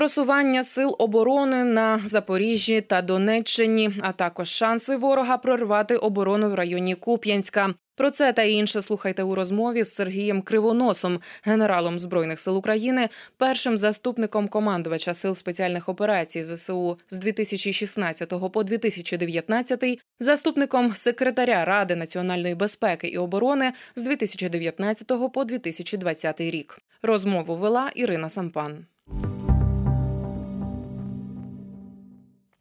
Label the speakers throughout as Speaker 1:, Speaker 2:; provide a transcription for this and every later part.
Speaker 1: Просування сил оборони на Запоріжжі та Донеччині, а також шанси ворога прорвати оборону в районі Куп'янська. Про це та інше слухайте у розмові з Сергієм Кривоносом, генералом збройних сил України, першим заступником командувача сил спеціальних операцій ЗСУ з 2016 по 2019, заступником секретаря Ради національної безпеки і оборони з 2019 по 2020 рік. Розмову вела Ірина Сампан.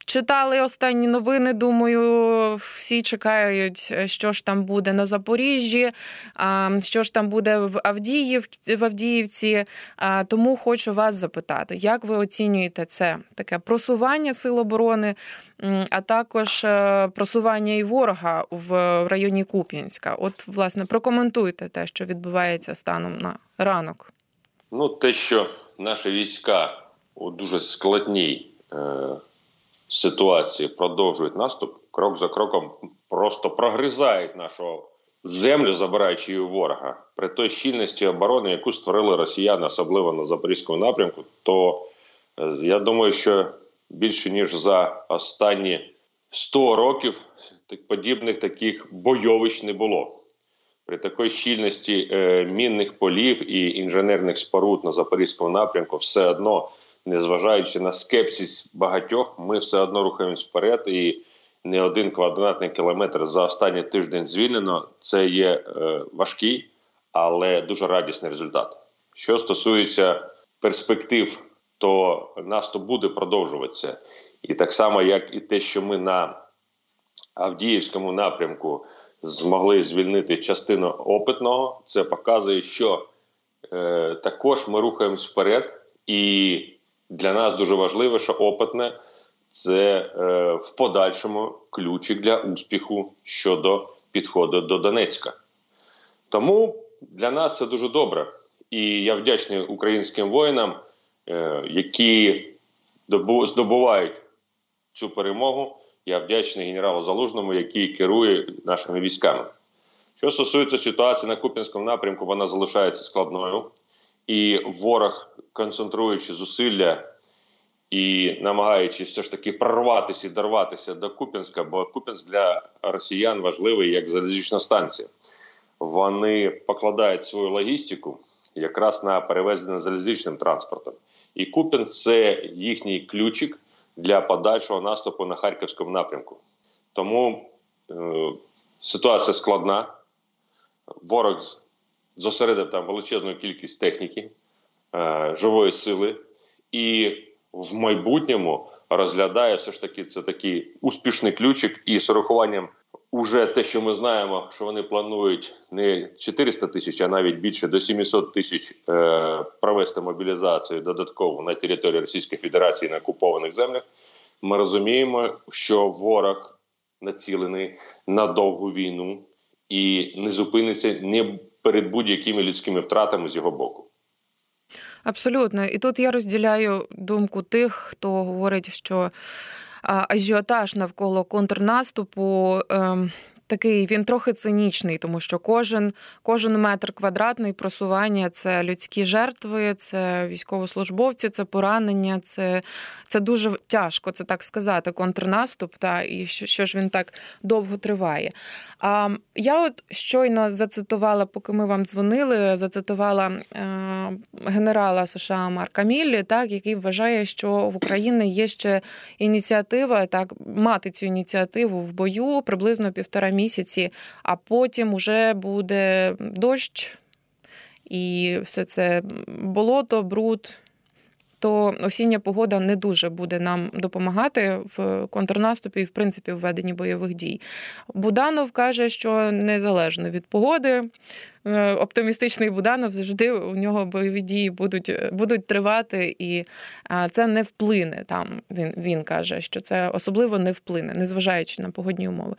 Speaker 1: Читали останні новини. Думаю, всі чекають, що ж там буде на Запоріжжі, що ж там буде в Авдіїв в Авдіївці. Тому хочу вас запитати, як ви оцінюєте це таке просування сил оборони, а також е, просування і ворога в районі Куп'янська? От, власне, прокоментуйте те, що відбувається станом на ранок.
Speaker 2: Ну, те, що наші війська у дуже складній. Е, ситуації продовжують наступ, крок за кроком просто прогризають нашу землю, забираючи її ворога. При той щільності оборони, яку створили росіяни, особливо на запорізькому напрямку, то е, я думаю, що більше ніж за останні 100 років подібних таких бойовищ не було. При такій щільності е, мінних полів і інженерних споруд на запорізькому напрямку все одно незважаючи на скепсис багатьох, ми все одно рухаємось вперед. І не один квадратний кілометр за останній тиждень звільнено. Це є е, важкий, але дуже радісний результат. Що стосується перспектив, то наступ буде продовжуватися. І так само, як і те, що ми на Авдіївському напрямку змогли звільнити частину опитного, це показує, що е, також ми рухаємось вперед, і для нас дуже важливо, що опитне це е, в подальшому ключик для успіху щодо підходу до Донецька. Тому для нас це дуже добре. І я вдячний українським воїнам, е, які здобувають цю перемогу. Я вдячний генералу Залужному, який керує нашими військами. Що стосується ситуації на Куп'янському напрямку, вона залишається складною і ворог, концентруючи зусилля і намагаючись все ж таки прорватися і дорватися до Куп'янська, бо Куп'янськ для росіян важливий як залізнична станція. Вони покладають свою логістику якраз на перевезення залізничним транспортом. І Куп'янськ – це їхній ключик для подальшого наступу на харківському напрямку. Тому е, ситуація складна. Ворог зосередив там величезну кількість техніки, е, живої сили, і в майбутньому розглядає все ж таки це такий успішний ключик, і з урахуванням уже те, що ми знаємо, що вони планують не 400 тисяч, а навіть більше до 700 тисяч е, провести мобілізацію додатково на території Російської Федерації на окупованих землях. Ми розуміємо, що ворог націлений на довгу війну і не зупиниться ні перед будь-якими людськими втратами з його боку.
Speaker 1: Абсолютно, і тут я розділяю думку тих, хто говорить, що ажіотаж навколо контрнаступу. Такий він трохи цинічний, тому що кожен кожен метр квадратний просування це людські жертви, це військовослужбовці, це поранення, це це дуже тяжко, це так сказати, контрнаступ. Та і що, що ж він так довго триває. А я от щойно зацитувала, поки ми вам дзвонили, зацитувала е, генерала США Марка Міллі, так який вважає, що в Україні є ще ініціатива так мати цю ініціативу в бою приблизно півтора місяці, а потім уже буде дощ і все це болото, бруд. То осіння погода не дуже буде нам допомагати в контрнаступі і, в принципі, введенні бойових дій. Буданов каже, що незалежно від погоди, оптимістичний Буданов завжди у нього бойові дії будуть будуть тривати, і це не вплине. Там він він каже, що це особливо не вплине, незважаючи на погодні умови.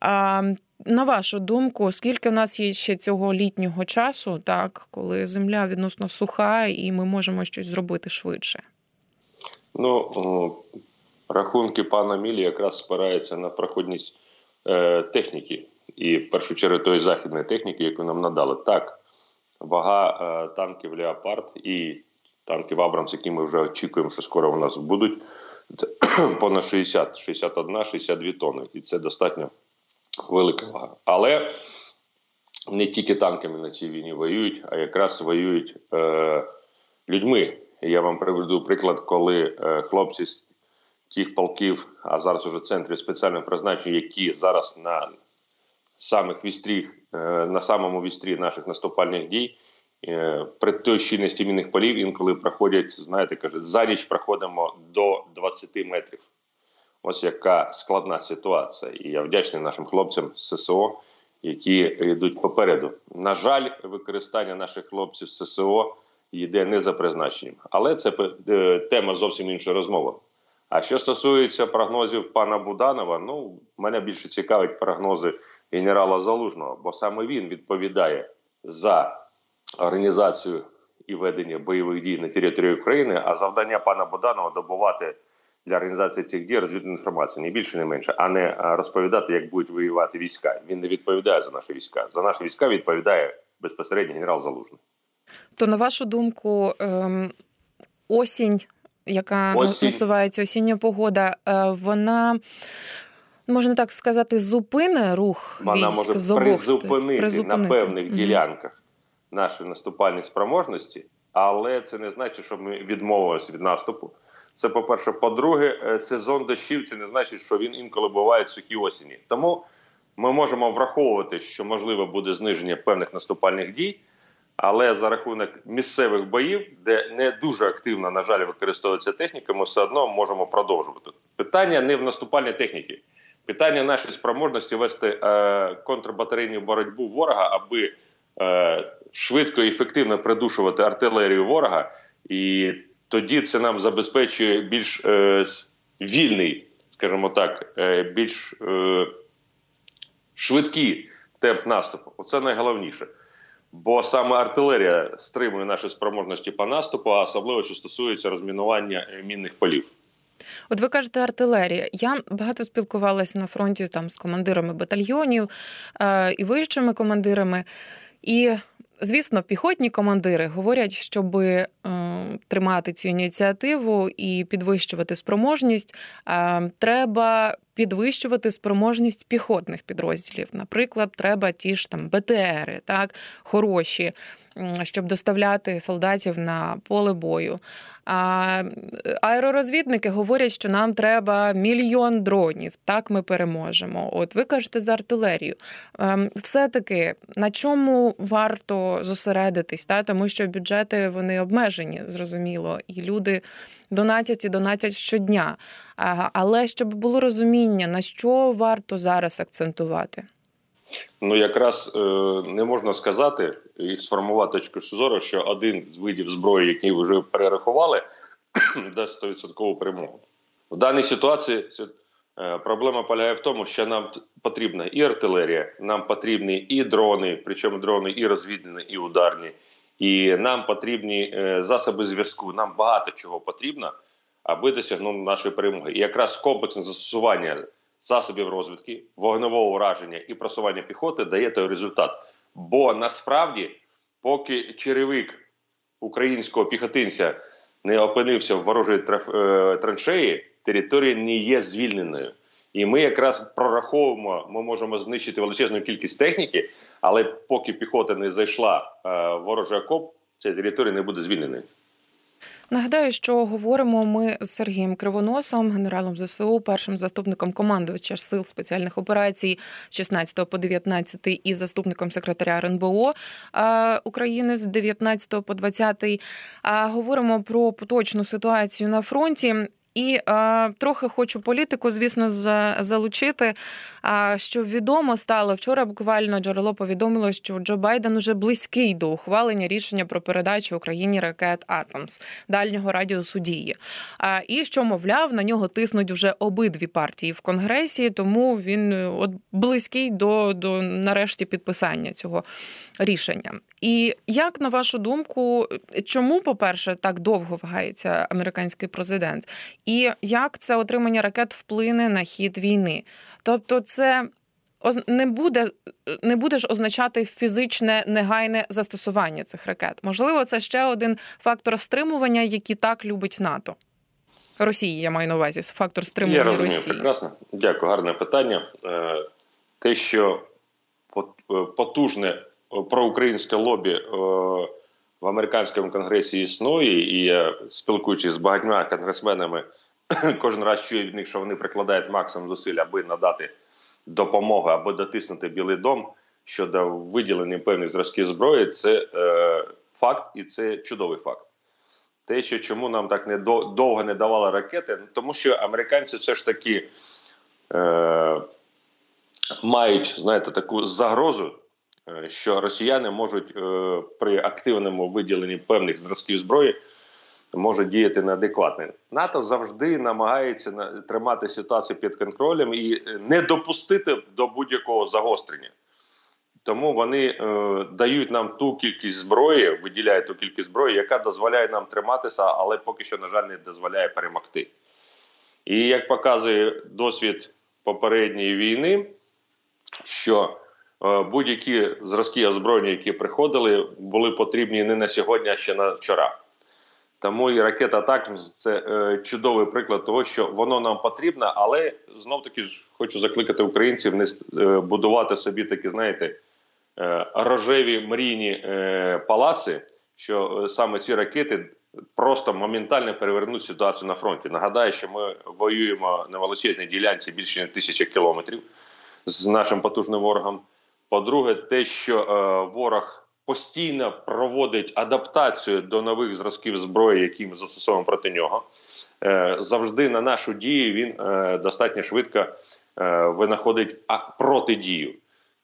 Speaker 1: А на вашу думку, скільки в нас є ще цього літнього часу, так коли земля відносно суха, і ми можемо щось зробити швидше?
Speaker 2: Ну розрахунки пана Мілі якраз спираються на проходність е, техніки, і в першу чергу тої західної техніки, яку нам надали. Так, вага е, танків Леопард і танків Абрамс, які ми вже очікуємо, що скоро у нас будуть. Це понад 60, 61, 62 тонни. І це достатньо велика вага. Але не тільки танками на цій війні воюють, а якраз воюють е, людьми. Я вам приведу приклад, коли е, хлопці з тих полків, а зараз уже центрів спеціального призначення, які зараз на самих вістрі, е, на самому вістрі наших наступальних дій, е, при той щільності мінних полів інколи проходять, знаєте, кажуть, за ніч проходимо до 20 метрів. Ось яка складна ситуація. І я вдячний нашим хлопцям з ССО, які йдуть попереду. На жаль, використання наших хлопців з ССО йде не за призначенням, але це е, тема зовсім іншої розмови. А що стосується прогнозів пана Буданова, ну мене більше цікавить прогнози генерала Залужного, бо саме він відповідає за організацію і ведення бойових дій на території України. А завдання пана Буданова добувати для організації цих дій розвідну інформацію, не більше, не менше, а не розповідати, як будуть воювати війська. Він не відповідає за наші війська. За наші війська відповідає безпосередньо генерал Залужний.
Speaker 1: То на вашу думку, ем, осінь, яка осінь. насувається осіння погода, е, вона. Можна так сказати, зупине рух
Speaker 2: Вона
Speaker 1: військ
Speaker 2: може
Speaker 1: з
Speaker 2: призупинити,
Speaker 1: призупинити
Speaker 2: на певних mm-hmm. ділянках наші наступальні спроможності, але це не значить, що ми відмовилися від наступу. Це по-перше. По-друге, е, сезон дощів це не значить, що він інколи буває в сухі осені. Тому ми можемо враховувати, що можливо буде зниження певних наступальних дій, але за рахунок місцевих боїв, де не дуже активно, на жаль, використовується техніка, ми все одно можемо продовжувати. Питання не в наступальній техніці. Питання нашої спроможності вести е, контрбатарейну боротьбу ворога, аби е, швидко і ефективно придушувати артилерію ворога, і тоді це нам забезпечує більш е, вільний, скажімо так, е, більш е, швидкий темп наступу. Оце найголовніше. Бо саме артилерія стримує наші спроможності по наступу, а особливо що стосується розмінування е, мінних полів.
Speaker 1: От ви кажете, артилерія. Я багато спілкувалася на фронті там з командирами батальйонів е, і вищими командирами. І Звісно, піхотні командири говорять, щоб е, тримати цю ініціативу і підвищувати спроможність, е, треба підвищувати спроможність піхотних підрозділів. Наприклад, треба ті ж там БТРи, так хороші щоб доставляти солдатів на поле бою. А аеророзвідники говорять, що нам треба мільйон дронів. Так ми переможемо. От ви кажете за артилерію. Ем, все-таки на чому варто зосередитись, та тому що бюджети вони обмежені, зрозуміло, і люди донатять і донатять щодня. Але щоб було розуміння, на що варто зараз акцентувати.
Speaker 2: Ну якраз е, не можна сказати і сформувати точку зору, що один з видів зброї, які вже перерахували, дасть 100% перемогу. В даній ситуації е, проблема полягає в тому, що нам потрібна і артилерія, нам потрібні і дрони, причому дрони і розвідні, і ударні, і нам потрібні е, засоби зв'язку. Нам багато чого потрібно, аби досягнути нашої перемоги. І якраз комплексне застосування засобів розвідки, вогневого ураження і просування піхоти дає той результат. Бо насправді, поки черевик українського піхотинця не опинився в ворожій е, траншеї, територія не є звільненою. І ми якраз прораховуємо, ми можемо знищити величезну кількість техніки, але поки піхота не зайшла е, в ворожий окоп, ця територія не буде звільненою.
Speaker 1: Нагадаю, що говоримо ми з Сергієм Кривоносом, генералом ЗСУ, першим заступником командувача сил спеціальних операцій 16 по 19 і заступником секретаря РНБО України з 19 по 20. Говоримо про поточну ситуацію на фронті. І е, трохи хочу політику, звісно, залучити. А що відомо стало вчора, буквально джерело повідомило, що Джо Байден уже близький до ухвалення рішення про передачу Україні ракет Атомс дальнього радіусу дії. А і що мовляв, на нього тиснуть вже обидві партії в конгресі, тому він е, от близький до, до нарешті підписання цього рішення. І як на вашу думку, чому, по перше, так довго вагається американський президент? І як це отримання ракет вплине на хід війни. Тобто, це не буде не буде ж означати фізичне негайне застосування цих ракет. Можливо, це ще один фактор стримування, який так любить НАТО. Росії я маю на увазі фактор стримування
Speaker 2: Я розумію,
Speaker 1: Росії.
Speaker 2: Прекрасно, дякую, гарне питання. Е, те, що е, потужне е, проукраїнське лобі в американському конгресі існує, і спілкуючись з багатьма конгресменами, кожен раз чую від них, що вони прикладають максимум зусиль, аби надати допомогу або дотиснути Білий дом щодо виділення певних зразків зброї. Це е, факт, і це чудовий факт. Те, що чому нам так не довго не давали ракети, ну, тому що американці все ж таки е, мають знаєте, таку загрозу, що росіяни можуть е, при активному виділенні певних зразків зброї може діяти неадекватно. НАТО завжди намагається тримати ситуацію під контролем і не допустити до будь-якого загострення. Тому вони е, дають нам ту кількість зброї, виділяють ту кількість зброї, яка дозволяє нам триматися, але поки що, на жаль, не дозволяє перемогти. І як показує досвід попередньої війни, що е, будь-які зразки озброєння, які приходили, були потрібні не на сьогодні, а ще на вчора. Тому і ракета атак це е, чудовий приклад того, що воно нам потрібно, але знов таки ж хочу закликати українців не е, будувати собі такі, знаєте, е, рожеві мрійні е, палаци, що е, саме ці ракети просто моментально перевернуть ситуацію на фронті. Нагадаю, що ми воюємо на величезній ділянці більше ніж тисячі кілометрів з нашим потужним ворогом. По-друге, те, що е, ворог постійно проводить адаптацію до нових зразків зброї, які ми застосовуємо проти нього. Е, завжди на нашу дію він е, достатньо швидко е, винаходить протидію.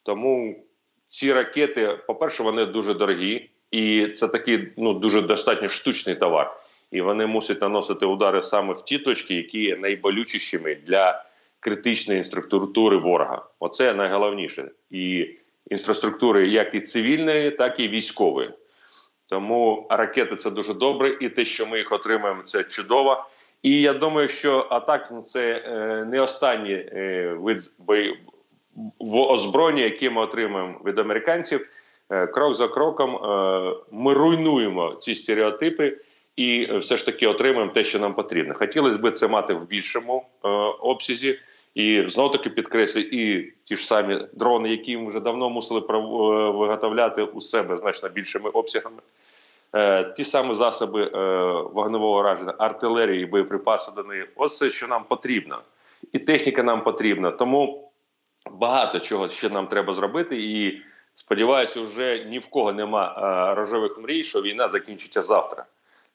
Speaker 2: Тому ці ракети, по-перше, вони дуже дорогі, і це такий ну дуже достатньо штучний товар. І вони мусять наносити удари саме в ті точки, які є найболючішими для критичної інфраструктури ворога. Оце найголовніше. І інфраструктури, як і цивільної, так і військової. Тому ракети це дуже добре, і те, що ми їх отримаємо, це чудово. І я думаю, що атак це е, не останній е, вид озброєння, яке ми отримаємо від американців. Е, крок за кроком ми руйнуємо ці стереотипи і все ж таки отримуємо те, що нам потрібно. Хотілося б це мати в більшому обсязі. І знов таки підкреслю, і ті ж самі дрони, які ми вже давно мусили е, виготовляти у себе значно більшими обсягами. Е, ті самі засоби е, вогневого раження, артилерії, боєприпаси до неї. Ось все, що нам потрібно, і техніка нам потрібна. Тому багато чого ще нам треба зробити. І сподіваюся, вже ні в кого нема рожевих мрій, що війна закінчиться завтра.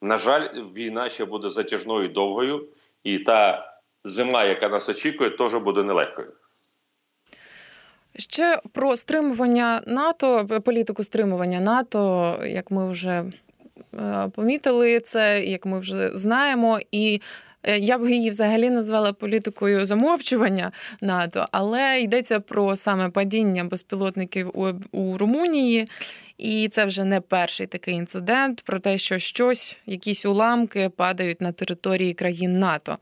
Speaker 2: На жаль, війна ще буде затяжною довгою, і та зима, яка нас очікує, теж буде нелегкою.
Speaker 1: Ще про стримування НАТО, політику стримування НАТО, як ми вже е, помітили це, як ми вже знаємо, і е, я б її взагалі назвала політикою замовчування НАТО, але йдеться про саме падіння безпілотників у, Румунії. І це вже не перший такий інцидент про те, що щось, якісь уламки падають на території країн НАТО.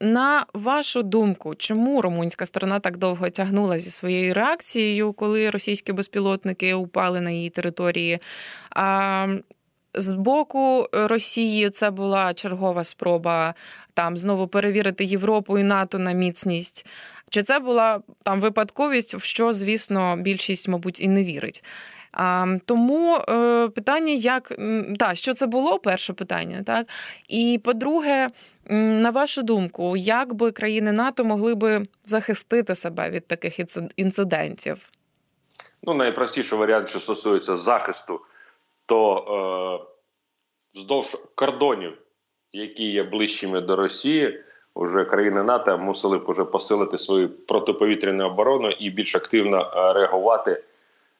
Speaker 1: На вашу думку, чому румунська сторона так довго тягнула зі своєю реакцією, коли російські безпілотники упали на її території? А з боку Росії це була чергова спроба там знову перевірити Європу і НАТО на міцність. Чи це була там випадковість, в що, звісно, більшість, мабуть, і не вірить? А, Тому е, питання, як да, що це було, перше питання, так і по-друге, на вашу думку, як би країни НАТО могли би захистити себе від таких інцидентів?
Speaker 2: Ну, найпростіший варіант, що стосується захисту, то е, вздовж кордонів, які є ближчими до Росії, вже країни НАТО мусили б уже посилити свою протиповітряну оборону і більш активно е, реагувати,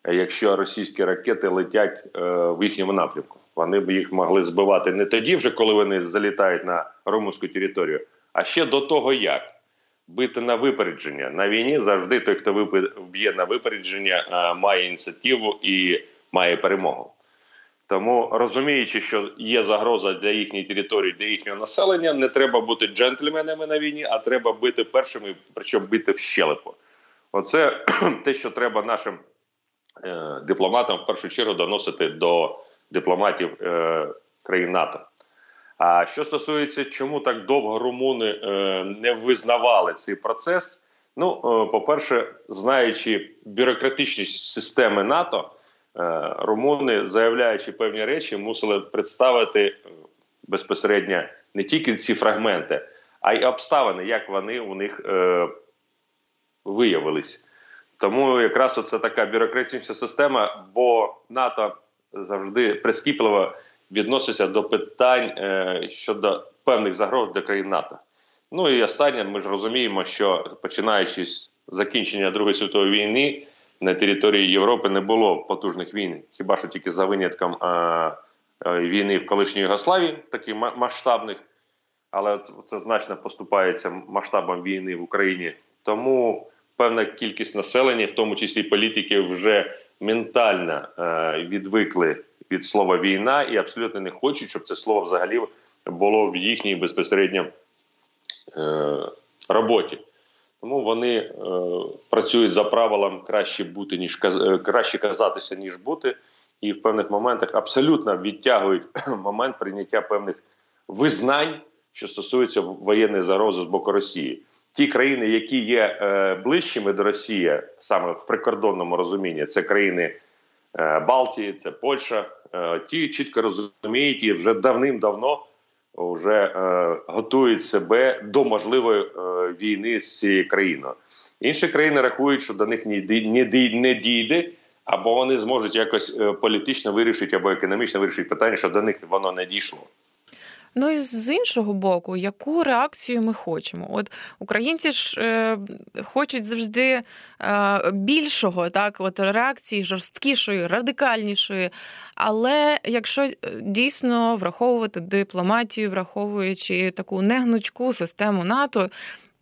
Speaker 2: якщо російські ракети летять е, в їхньому напрямку. Вони б їх могли збивати не тоді, вже коли вони залітають на румунську територію, а ще до того як бити на випередження на війні. Завжди той, хто вб'є на випередження, має ініціативу і має перемогу. Тому розуміючи, що є загроза для їхньої території, для їхнього населення, не треба бути джентльменами на війні, а треба бити першими, причому бити в щелепу. Оце те, що треба нашим е, дипломатам в першу чергу доносити до дипломатів е, країн НАТО. А що стосується, чому так довго румуни е, не визнавали цей процес? Ну, е, по-перше, знаючи бюрократичність системи НАТО, румуни, заявляючи певні речі, мусили представити безпосередньо не тільки ці фрагменти, а й обставини, як вони у них е, виявились. Тому якраз це така бюрократична система, бо НАТО завжди прискіпливо відноситься до питань е, щодо певних загроз для країн НАТО. Ну і останнє, ми ж розуміємо, що починаючи з закінчення Другої світової війни на території Європи не було потужних війн, хіба що тільки за винятком е, е, війни в колишній Югославії, таких масштабних, але це, значно поступається масштабом війни в Україні. Тому певна кількість населення, в тому числі політики, вже ментально е, відвикли від слова війна і абсолютно не хочуть, щоб це слово взагалі було в їхній безпосередньо е, роботі. Тому вони е, працюють за правилом краще бути, ніж е, краще казатися, ніж бути, і в певних моментах абсолютно відтягують момент прийняття певних визнань, що стосується воєнної загрози з боку Росії. Ті країни, які є е, ближчими до Росії, саме в прикордонному розумінні, це країни е, Балтії, це Польща, е, ті чітко розуміють і вже давним-давно вже е, готують себе до можливої е, війни з цією країною. Інші країни рахують, що до них не дійде, або вони зможуть якось е, політично вирішити або економічно вирішити питання, що до них воно не дійшло.
Speaker 1: Ну і з іншого боку, яку реакцію ми хочемо? От українці ж е, хочуть завжди е, більшого, так, от реакції жорсткішої, радикальнішої. Але якщо е, дійсно враховувати дипломатію, враховуючи таку негнучку систему НАТО,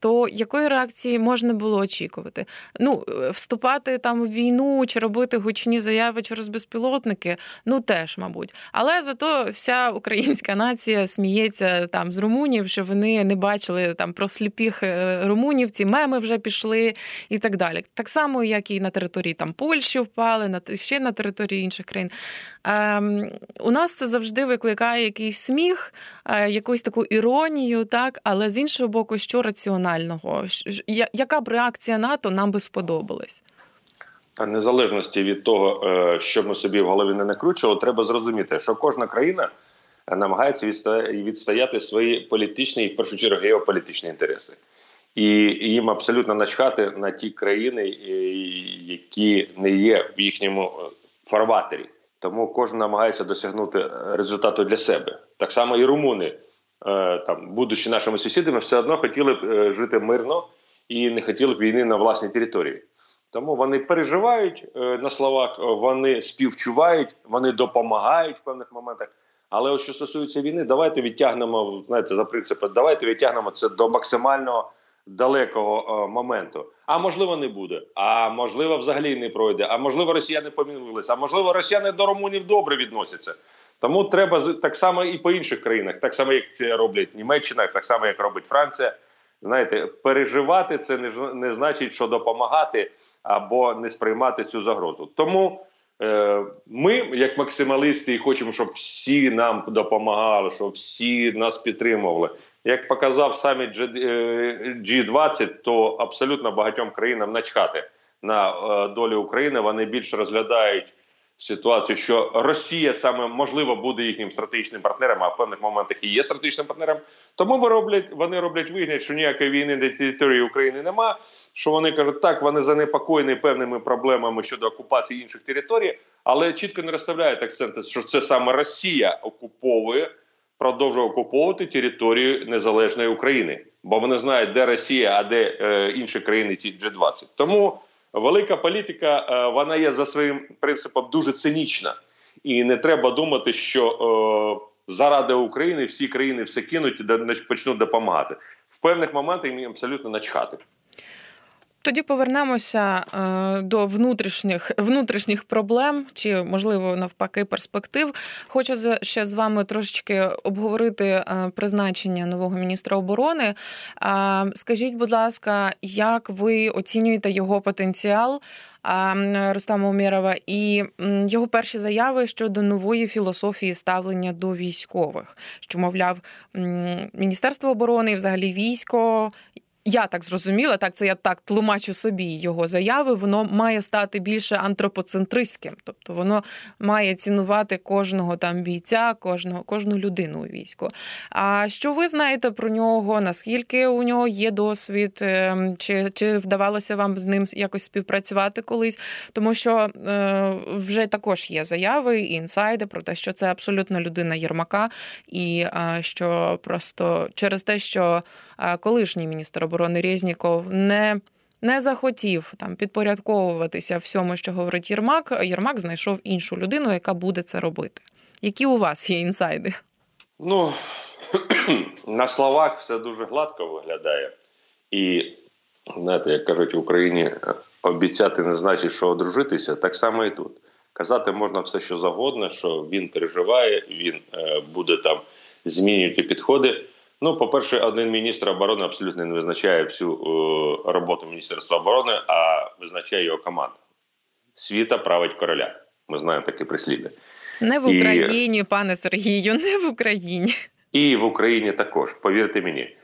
Speaker 1: то якої реакції можна було очікувати? Ну, е, вступати там в війну чи робити гучні заяви через безпілотники, ну теж, мабуть. Але зато вся українська нація сміється там з румунів, що вони не бачили там про сліпіх е, румунів, ці меми вже пішли і так далі. Так само, як і на території там Польщі впали, на ще на території інших країн. Ем, У нас це завжди викликає якийсь сміх, е, якусь таку іронію, так, але з іншого боку, що раціонально національного? Яка б реакція НАТО нам би сподобалась?
Speaker 2: Та незалежності від того, е, що ми собі в голові не накручували, треба зрозуміти, що кожна країна намагається відстояти свої політичні і в першу чергу геополітичні інтереси. І їм абсолютно начхати на ті країни, е, які не є в їхньому е, фарватері. Тому кожен намагається досягнути результату для себе. Так само і румуни Е, там, будучи нашими сусідами, все одно хотіли б е, жити мирно і не хотіли б війни на власній території. Тому вони переживають е, на словах, вони співчувають, вони допомагають в певних моментах. Але ось що стосується війни, давайте відтягнемо знаєте, за принципом, давайте відтягнемо це до максимального далекого моменту. А можливо, не буде. А можливо, взагалі не пройде. А можливо, росіяни помінилися. А можливо, росіяни до румунів добре відносяться. Тому треба так само і по інших країнах, так само як це роблять Німеччина, так само як робить Франція. Знаєте, переживати це не не значить, що допомагати або не сприймати цю загрозу. Тому е, ми, як максималісти, хочемо, щоб всі нам допомагали, щоб всі нас підтримували. Як показав саміт G20, е, то абсолютно багатьом країнам начхати на е, долю України. Вони більше розглядають ситуацію, що Росія саме можливо буде їхнім стратегічним партнером, а в певних моментах і є стратегічним партнером. Тому вони роблять, вони роблять вигляд, що ніякої війни на території України нема. Що вони кажуть, так вони занепокоєні певними проблемами щодо окупації інших територій, але чітко не розставляють акценти, що це саме Росія окуповує, продовжує окуповувати територію незалежної України, бо вони знають, де Росія, а де е, інші країни ці G20. Тому велика політика е, вона є за своїм принципом дуже цинічна, і не треба думати, що е, заради України всі країни все кинуть і почнуть допомагати в певних моментах. Їм абсолютно начхати.
Speaker 1: Тоді повернемося е, до внутрішніх внутрішніх проблем, чи можливо навпаки перспектив. Хочу ще з вами трошечки обговорити е, призначення нового міністра оборони. Скажіть, будь ласка, як ви оцінюєте його потенціал? Рустама Умєрова і його перші заяви щодо нової філософії ставлення до військових, що мовляв, міністерство оборони, і взагалі військо я так зрозуміла, так це я так тлумачу собі його заяви. Воно має стати більше антропоцентристським, тобто воно має цінувати кожного там бійця, кожного кожну людину у війську. А що ви знаєте про нього? Наскільки у нього є досвід, ем, чи чи вдавалося вам з ним якось співпрацювати колись? Тому що е, вже також є заяви і інсайди про те, що це абсолютно людина Єрмака, і е, що просто через те, що е, колишній міністр оборони оборони Резніков не не захотів там підпорядковуватися всьому, що говорить Єрмак. Єрмак знайшов іншу людину, яка буде це робити. Які у вас є інсайди?
Speaker 2: Ну на словах все дуже гладко виглядає, і знаєте, як кажуть в Україні, обіцяти не значить, що одружитися, так само і тут. Казати можна все, що завгодно, що він переживає, він е, буде там змінювати підходи. Ну, по-перше, один міністр оборони абсолютно не визначає всю е, роботу Міністерства оборони, а визначає його команда. Світа править короля. Ми знаємо таке прислідне.
Speaker 1: Не в Україні, і... пане Сергію, не в Україні.
Speaker 2: І в Україні також, повірте мені.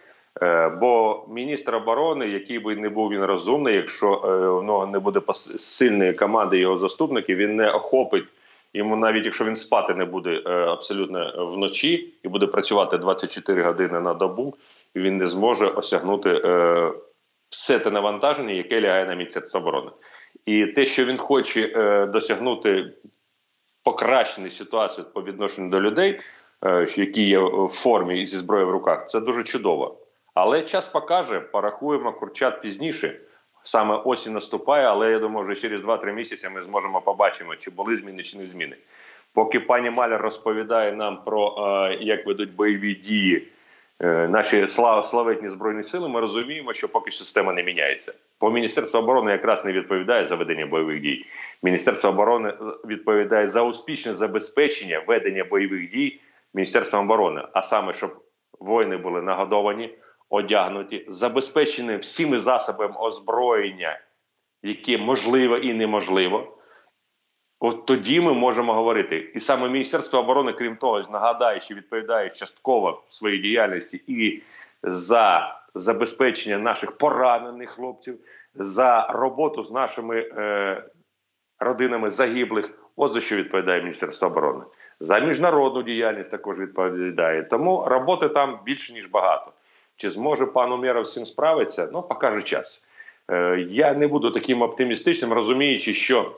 Speaker 2: Е, бо міністр оборони, який би не був він розумний, якщо е, в нього не буде сильної команди його заступників, він не охопить Йому навіть якщо він спати не буде е, абсолютно вночі і буде працювати 24 години на добу, він не зможе осягнути е, все те навантаження, яке лягає на Міністерство оборони. І те, що він хоче е, досягнути покращення ситуації по відношенню до людей, які є в формі зі зброєю в руках, це дуже чудово. Але час покаже, порахуємо курчат пізніше саме осінь наступає, але я думаю, вже через 2-3 місяці ми зможемо побачимо, чи були зміни, чи не зміни. Поки пані Маляр розповідає нам про е, як ведуть бойові дії е, наші слав, славетні збройні сили, ми розуміємо, що поки система не міняється. По Міністерству оборони якраз не відповідає за ведення бойових дій. Міністерство оборони е, відповідає за успішне забезпечення ведення бойових дій Міністерством оборони, а саме щоб воїни були нагодовані одягнуті, забезпечені всіми засобами озброєння, яке можливо і неможливо. От тоді ми можемо говорити. І саме Міністерство оборони, крім того, нагадає, що відповідає частково в своїй діяльності і за забезпечення наших поранених хлопців, за роботу з нашими е, родинами загиблих. От за що відповідає Міністерство оборони. За міжнародну діяльність також відповідає. Тому роботи там більше ніж багато. Чи зможе пан Умєров цим справитися? Ну, покаже час. Е, я не буду таким оптимістичним, розуміючи, що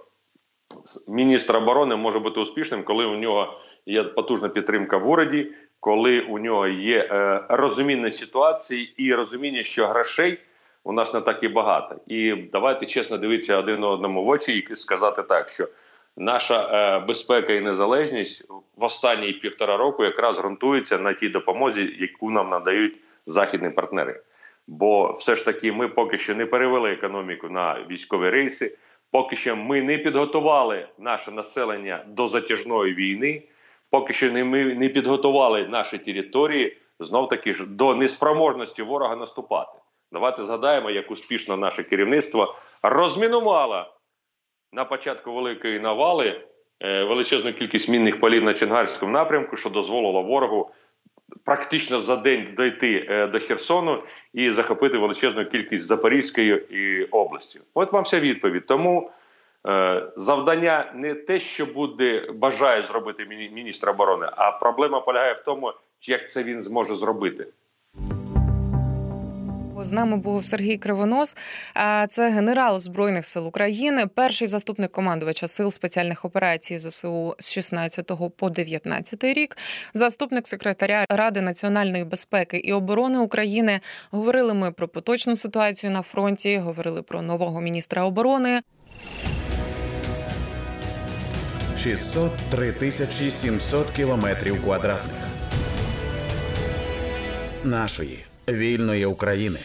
Speaker 2: міністр оборони може бути успішним, коли у нього є потужна підтримка в уряді, коли у нього є е, розуміння ситуації і розуміння, що грошей у нас не так і багато. І давайте чесно дивитися один одному в очі і сказати так, що наша е, безпека і незалежність в останні півтора року якраз ґрунтується на тій допомозі, яку нам надають західні партнери. Бо все ж таки ми поки що не перевели економіку на військові рейси, поки що ми не підготували наше населення до затяжної війни, поки що не ми не підготували наші території знов таки ж до неспроможності ворога наступати. Давайте згадаємо, як успішно наше керівництво розмінувало на початку великої навали е, величезну кількість мінних полів на Ченгарському напрямку, що дозволило ворогу практично за день дойти е, до Херсону і захопити величезну кількість Запорізької і області. От вам вся відповідь. Тому е, завдання не те, що буде бажає зробити міністр оборони, а проблема полягає в тому, як це він зможе зробити.
Speaker 1: З нами був Сергій Кривонос, це генерал збройних сил України, перший заступник командувача сил спеціальних операцій ЗСУ з 16 по 19 рік, заступник секретаря Ради національної безпеки і оборони України. Говорили ми про поточну ситуацію на фронті. Говорили про нового міністра оборони.
Speaker 3: 603 тисячі 700 кілометрів квадратних нашої вільної України.